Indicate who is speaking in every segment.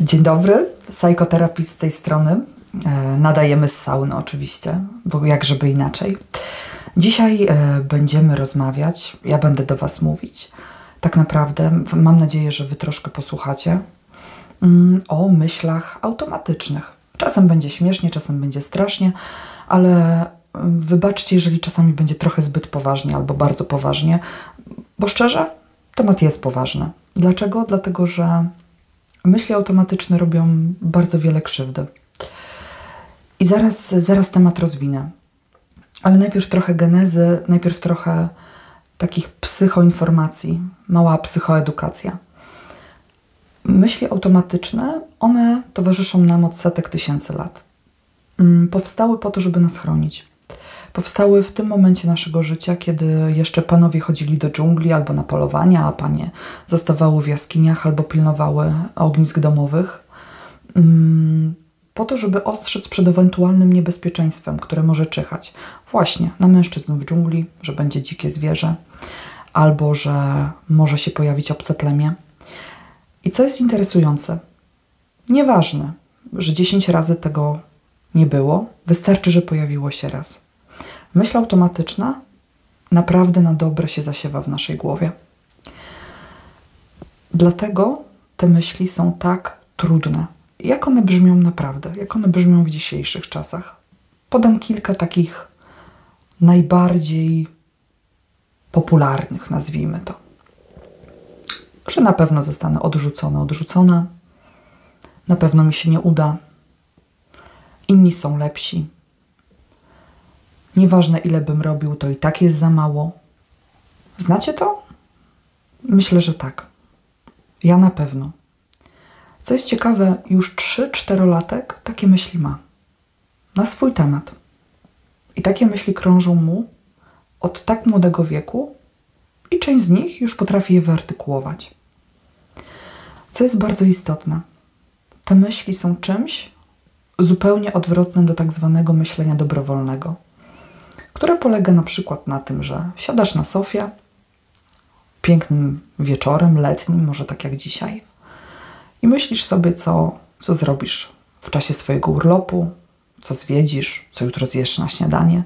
Speaker 1: Dzień dobry, psychoterapii z tej strony. E, nadajemy z sauny oczywiście, bo jak żeby inaczej. Dzisiaj e, będziemy rozmawiać, ja będę do Was mówić. Tak naprawdę mam nadzieję, że Wy troszkę posłuchacie mm, o myślach automatycznych. Czasem będzie śmiesznie, czasem będzie strasznie, ale mm, wybaczcie, jeżeli czasami będzie trochę zbyt poważnie albo bardzo poważnie, bo szczerze, temat jest poważny. Dlaczego? Dlatego, że myśli automatyczne robią bardzo wiele krzywdy. I zaraz, zaraz temat rozwinę. Ale najpierw trochę genezy, najpierw trochę takich psychoinformacji, mała psychoedukacja. Myśli automatyczne, one towarzyszą nam od setek tysięcy lat. Mm, powstały po to, żeby nas chronić. Powstały w tym momencie naszego życia, kiedy jeszcze panowie chodzili do dżungli albo na polowania, a panie zostawały w jaskiniach albo pilnowały ognisk domowych. Mm, po to, żeby ostrzec przed ewentualnym niebezpieczeństwem, które może czyhać właśnie na mężczyzn w dżungli, że będzie dzikie zwierzę, albo że może się pojawić obce plemię. I co jest interesujące, nieważne, że 10 razy tego nie było, wystarczy, że pojawiło się raz. Myśl automatyczna naprawdę na dobre się zasiewa w naszej głowie. Dlatego te myśli są tak trudne. Jak one brzmią naprawdę? Jak one brzmią w dzisiejszych czasach? Podam kilka takich najbardziej popularnych, nazwijmy to. Że na pewno zostanę odrzucona, odrzucona, na pewno mi się nie uda, inni są lepsi, Nieważne ile bym robił, to i tak jest za mało. Znacie to? Myślę, że tak. Ja na pewno. Co jest ciekawe, już 3-4-latek takie myśli ma. Na swój temat. I takie myśli krążą mu od tak młodego wieku, i część z nich już potrafi je wyartykułować. Co jest bardzo istotne, te myśli są czymś zupełnie odwrotnym do tak zwanego myślenia dobrowolnego które polega na przykład na tym, że siadasz na sofie pięknym wieczorem, letnim, może tak jak dzisiaj, i myślisz sobie, co, co zrobisz w czasie swojego urlopu, co zwiedzisz, co jutro zjesz na śniadanie,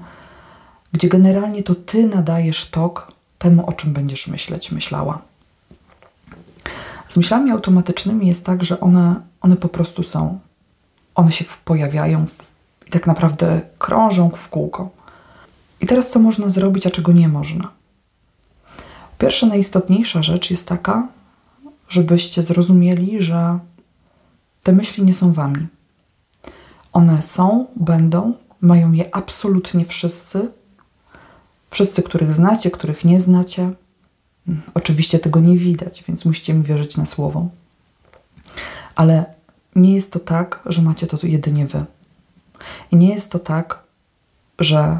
Speaker 1: gdzie generalnie to ty nadajesz tok temu, o czym będziesz myśleć, myślała. Z myślami automatycznymi jest tak, że one, one po prostu są. One się pojawiają i tak naprawdę krążą w kółko. I teraz co można zrobić, a czego nie można? Pierwsza, najistotniejsza rzecz jest taka, żebyście zrozumieli, że te myśli nie są wami. One są, będą, mają je absolutnie wszyscy. Wszyscy, których znacie, których nie znacie. Oczywiście tego nie widać, więc musicie mi wierzyć na słowo. Ale nie jest to tak, że macie to jedynie wy. I nie jest to tak, że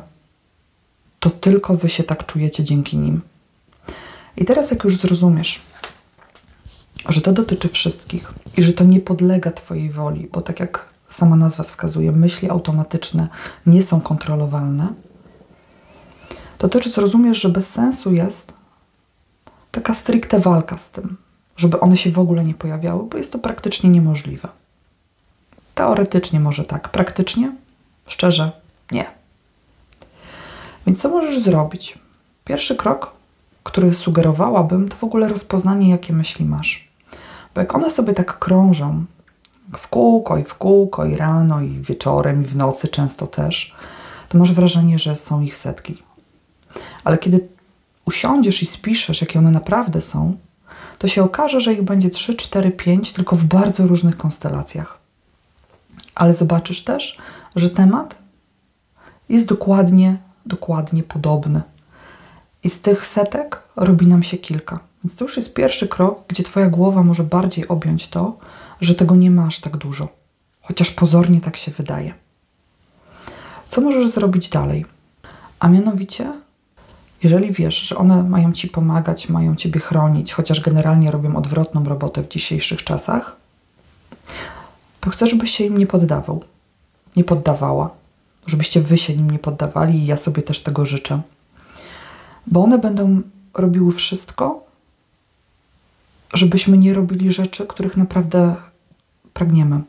Speaker 1: to tylko wy się tak czujecie dzięki nim. I teraz, jak już zrozumiesz, że to dotyczy wszystkich i że to nie podlega Twojej woli, bo tak jak sama nazwa wskazuje, myśli automatyczne nie są kontrolowalne, to też zrozumiesz, że bez sensu jest taka stricte walka z tym, żeby one się w ogóle nie pojawiały, bo jest to praktycznie niemożliwe. Teoretycznie może tak, praktycznie, szczerze, nie. Więc co możesz zrobić? Pierwszy krok, który sugerowałabym, to w ogóle rozpoznanie, jakie myśli masz. Bo jak one sobie tak krążą w kółko i w kółko, i rano, i wieczorem, i w nocy często też, to masz wrażenie, że są ich setki. Ale kiedy usiądziesz i spiszesz, jakie one naprawdę są, to się okaże, że ich będzie 3, 4, 5, tylko w bardzo różnych konstelacjach. Ale zobaczysz też, że temat jest dokładnie dokładnie podobne. I z tych setek robi nam się kilka. Więc to już jest pierwszy krok, gdzie Twoja głowa może bardziej objąć to, że tego nie masz tak dużo, chociaż pozornie tak się wydaje. Co możesz zrobić dalej? A mianowicie, jeżeli wiesz, że one mają Ci pomagać, mają Ciebie chronić, chociaż generalnie robią odwrotną robotę w dzisiejszych czasach, to chcę, żebyś się im nie poddawał, nie poddawała żebyście wy się nim nie poddawali i ja sobie też tego życzę. Bo one będą robiły wszystko, żebyśmy nie robili rzeczy, których naprawdę pragniemy.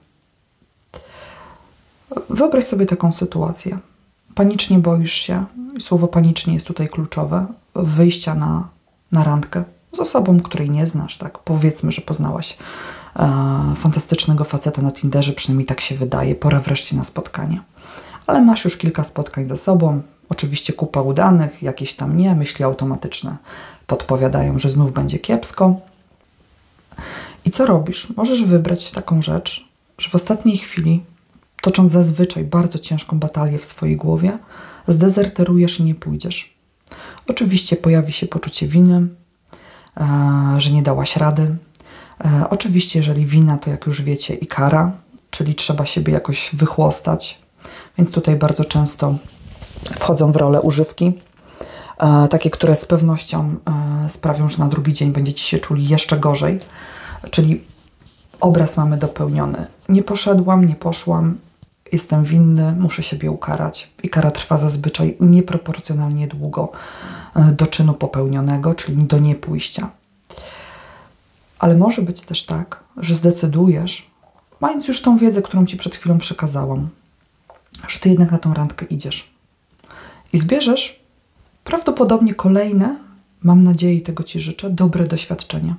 Speaker 1: Wyobraź sobie taką sytuację. Panicznie boisz się, słowo panicznie jest tutaj kluczowe, wyjścia na, na randkę z osobą, której nie znasz, tak? Powiedzmy, że poznałaś e, fantastycznego faceta na Tinderze, przynajmniej tak się wydaje, pora wreszcie na spotkanie. Ale masz już kilka spotkań za sobą, oczywiście kupa udanych, jakieś tam nie, myśli automatyczne podpowiadają, że znów będzie kiepsko. I co robisz? Możesz wybrać taką rzecz, że w ostatniej chwili, tocząc zazwyczaj bardzo ciężką batalię w swojej głowie, zdezerterujesz i nie pójdziesz. Oczywiście pojawi się poczucie winy, e, że nie dałaś rady. E, oczywiście, jeżeli wina, to jak już wiecie, i kara, czyli trzeba siebie jakoś wychłostać. Więc tutaj bardzo często wchodzą w rolę używki, e, takie, które z pewnością sprawią, że na drugi dzień będziecie się czuli jeszcze gorzej. Czyli obraz mamy dopełniony. Nie poszedłam, nie poszłam, jestem winny, muszę siebie ukarać. I kara trwa zazwyczaj nieproporcjonalnie długo e, do czynu popełnionego, czyli do niepójścia. Ale może być też tak, że zdecydujesz, mając już tą wiedzę, którą ci przed chwilą przekazałam, że ty jednak na tą randkę idziesz. I zbierzesz prawdopodobnie kolejne, mam nadzieję, tego ci życzę, dobre doświadczenia.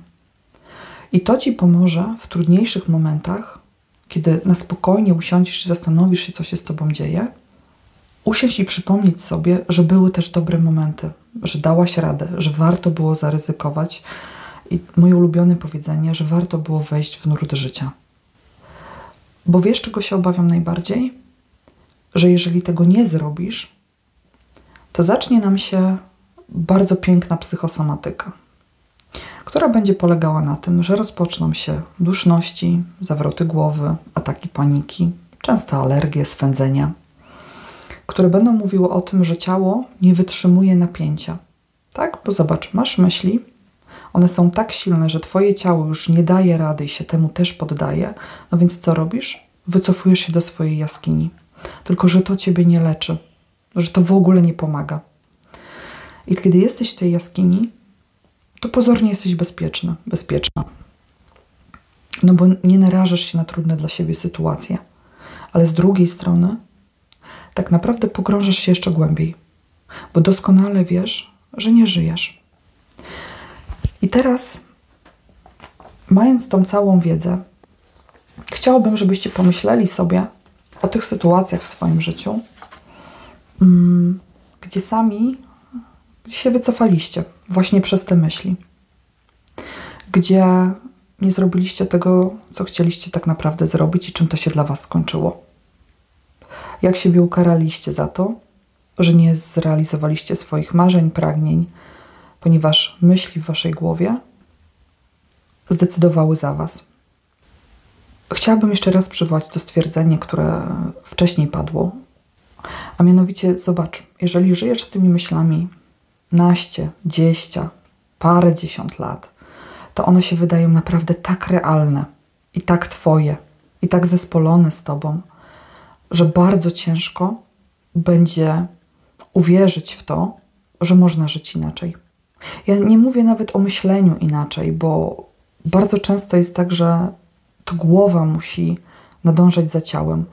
Speaker 1: I to ci pomoże w trudniejszych momentach kiedy na spokojnie usiądziesz i zastanowisz się, co się z tobą dzieje, usiąść i przypomnieć sobie, że były też dobre momenty, że dałaś radę, że warto było zaryzykować. I moje ulubione powiedzenie, że warto było wejść w nurt życia. Bo wiesz, czego się obawiam najbardziej? Że jeżeli tego nie zrobisz, to zacznie nam się bardzo piękna psychosomatyka która będzie polegała na tym, że rozpoczną się duszności, zawroty głowy, ataki paniki, często alergie, swędzenia, które będą mówiły o tym, że ciało nie wytrzymuje napięcia. Tak? Bo zobacz, masz myśli, one są tak silne, że twoje ciało już nie daje rady i się temu też poddaje. No więc co robisz? Wycofujesz się do swojej jaskini. Tylko, że to ciebie nie leczy, że to w ogóle nie pomaga. I kiedy jesteś w tej jaskini, to pozornie jesteś bezpieczny, bezpieczna. No bo nie narażasz się na trudne dla siebie sytuacje. Ale z drugiej strony, tak naprawdę pogrążasz się jeszcze głębiej, bo doskonale wiesz, że nie żyjesz. I teraz, mając tą całą wiedzę, chciałabym, żebyście pomyśleli sobie o tych sytuacjach w swoim życiu, mm, gdzie sami się wycofaliście właśnie przez te myśli, gdzie nie zrobiliście tego, co chcieliście tak naprawdę zrobić i czym to się dla Was skończyło. Jak siebie ukaraliście za to, że nie zrealizowaliście swoich marzeń, pragnień, ponieważ myśli w Waszej głowie zdecydowały za Was. Chciałabym jeszcze raz przywołać to stwierdzenie, które wcześniej padło, a mianowicie zobacz, jeżeli żyjesz z tymi myślami naście, dzieścia, parę dziesiąt lat, to one się wydają naprawdę tak realne i tak Twoje, i tak zespolone z Tobą, że bardzo ciężko będzie uwierzyć w to, że można żyć inaczej. Ja nie mówię nawet o myśleniu inaczej, bo bardzo często jest tak, że to głowa musi nadążać za ciałem.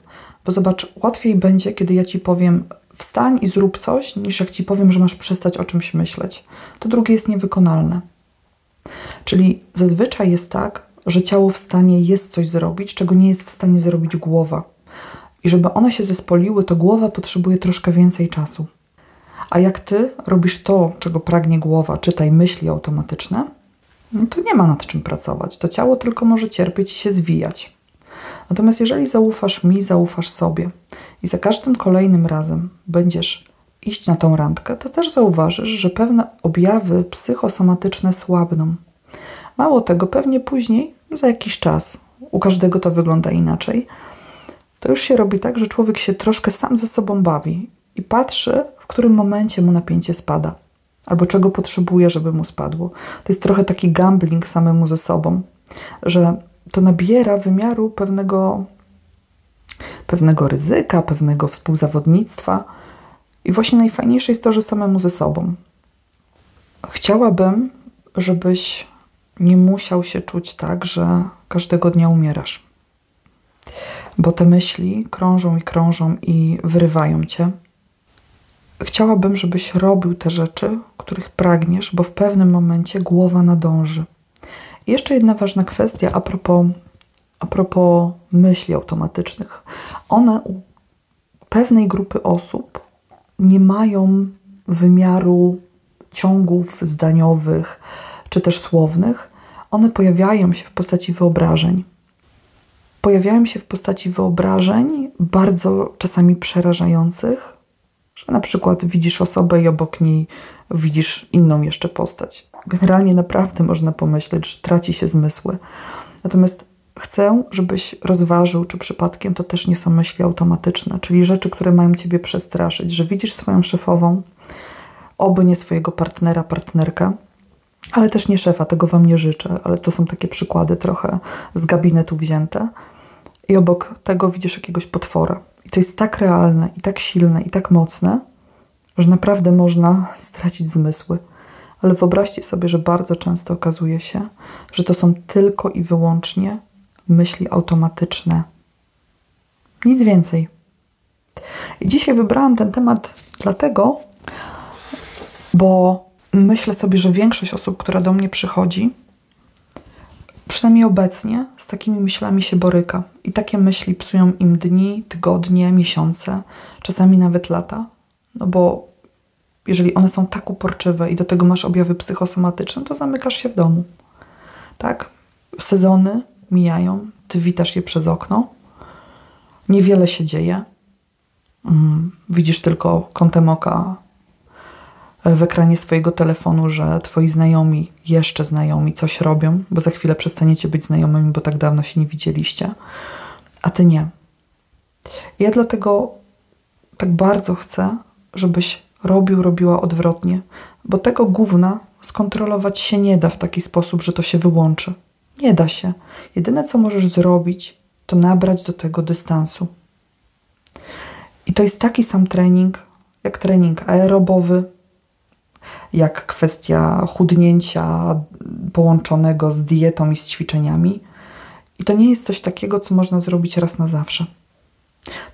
Speaker 1: Bo zobacz, łatwiej będzie, kiedy ja ci powiem, wstań i zrób coś, niż jak ci powiem, że masz przestać o czymś myśleć. To drugie jest niewykonalne. Czyli zazwyczaj jest tak, że ciało w stanie jest coś zrobić, czego nie jest w stanie zrobić głowa. I żeby one się zespoliły, to głowa potrzebuje troszkę więcej czasu. A jak ty robisz to, czego pragnie głowa, czytaj myśli automatyczne, no to nie ma nad czym pracować. To ciało tylko może cierpieć i się zwijać. Natomiast jeżeli zaufasz mi, zaufasz sobie i za każdym kolejnym razem będziesz iść na tą randkę, to też zauważysz, że pewne objawy psychosomatyczne słabną. Mało tego, pewnie później, za jakiś czas, u każdego to wygląda inaczej, to już się robi tak, że człowiek się troszkę sam ze sobą bawi i patrzy, w którym momencie mu napięcie spada, albo czego potrzebuje, żeby mu spadło. To jest trochę taki gambling samemu ze sobą, że to nabiera wymiaru pewnego, pewnego ryzyka, pewnego współzawodnictwa. I właśnie najfajniejsze jest to, że samemu ze sobą. Chciałabym, żebyś nie musiał się czuć tak, że każdego dnia umierasz. bo te myśli krążą i krążą i wyrywają cię. Chciałabym, żebyś robił te rzeczy, których pragniesz, bo w pewnym momencie głowa nadąży. Jeszcze jedna ważna kwestia a propos, a propos myśli automatycznych. One u pewnej grupy osób nie mają wymiaru ciągów zdaniowych czy też słownych. One pojawiają się w postaci wyobrażeń. Pojawiają się w postaci wyobrażeń bardzo czasami przerażających, że na przykład widzisz osobę i obok niej widzisz inną jeszcze postać. Generalnie naprawdę można pomyśleć, że traci się zmysły. Natomiast chcę, żebyś rozważył, czy przypadkiem to też nie są myśli automatyczne, czyli rzeczy, które mają ciebie przestraszyć, że widzisz swoją szefową, oby nie swojego partnera, partnerka, ale też nie szefa, tego wam nie życzę, ale to są takie przykłady trochę z gabinetu wzięte. I obok tego widzisz jakiegoś potwora. I to jest tak realne, i tak silne, i tak mocne, że naprawdę można stracić zmysły. Ale wyobraźcie sobie, że bardzo często okazuje się, że to są tylko i wyłącznie myśli automatyczne. Nic więcej. I dzisiaj wybrałam ten temat dlatego, bo myślę sobie, że większość osób, która do mnie przychodzi, przynajmniej obecnie, z takimi myślami się boryka. I takie myśli psują im dni, tygodnie, miesiące, czasami nawet lata. No bo jeżeli one są tak uporczywe i do tego masz objawy psychosomatyczne, to zamykasz się w domu. Tak? Sezony mijają, ty witasz je przez okno. Niewiele się dzieje. Mm, widzisz tylko kątem oka w ekranie swojego telefonu, że twoi znajomi, jeszcze znajomi coś robią, bo za chwilę przestaniecie być znajomymi, bo tak dawno się nie widzieliście, a ty nie. Ja dlatego tak bardzo chcę, żebyś robił, robiła odwrotnie, bo tego gówna skontrolować się nie da w taki sposób, że to się wyłączy. Nie da się. Jedyne, co możesz zrobić, to nabrać do tego dystansu. I to jest taki sam trening, jak trening aerobowy, jak kwestia chudnięcia połączonego z dietą i z ćwiczeniami. I to nie jest coś takiego, co można zrobić raz na zawsze.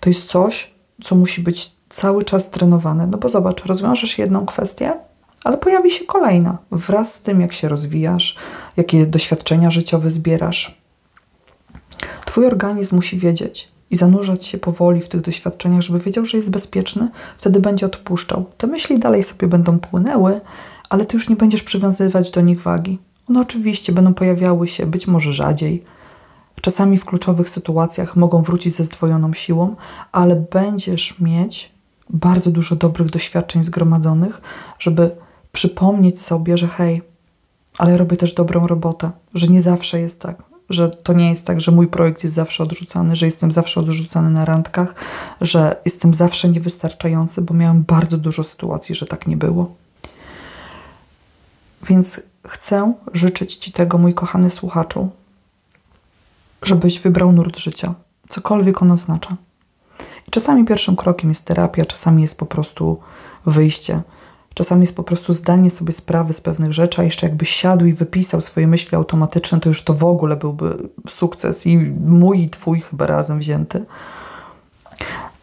Speaker 1: To jest coś, co musi być cały czas trenowane. No bo zobacz, rozwiążesz jedną kwestię, ale pojawi się kolejna wraz z tym, jak się rozwijasz, jakie doświadczenia życiowe zbierasz. Twój organizm musi wiedzieć i zanurzać się powoli w tych doświadczeniach, żeby wiedział, że jest bezpieczny, wtedy będzie odpuszczał. Te myśli dalej sobie będą płynęły, ale ty już nie będziesz przywiązywać do nich wagi. One oczywiście będą pojawiały się być może rzadziej. Czasami w kluczowych sytuacjach mogą wrócić ze zdwojoną siłą, ale będziesz mieć bardzo dużo dobrych doświadczeń zgromadzonych, żeby przypomnieć sobie, że hej, ale robię też dobrą robotę, że nie zawsze jest tak, że to nie jest tak, że mój projekt jest zawsze odrzucany, że jestem zawsze odrzucany na randkach, że jestem zawsze niewystarczający, bo miałem bardzo dużo sytuacji, że tak nie było. Więc chcę życzyć Ci tego, mój kochany słuchaczu, żebyś wybrał nurt życia, cokolwiek on oznacza. I czasami pierwszym krokiem jest terapia, czasami jest po prostu wyjście Czasami jest po prostu zdanie sobie sprawy z pewnych rzeczy, a jeszcze jakbyś siadł i wypisał swoje myśli automatyczne, to już to w ogóle byłby sukces i mój i twój chyba razem wzięty.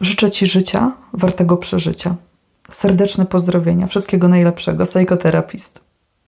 Speaker 1: Życzę Ci życia wartego przeżycia. Serdeczne pozdrowienia, wszystkiego najlepszego, psychoterapist.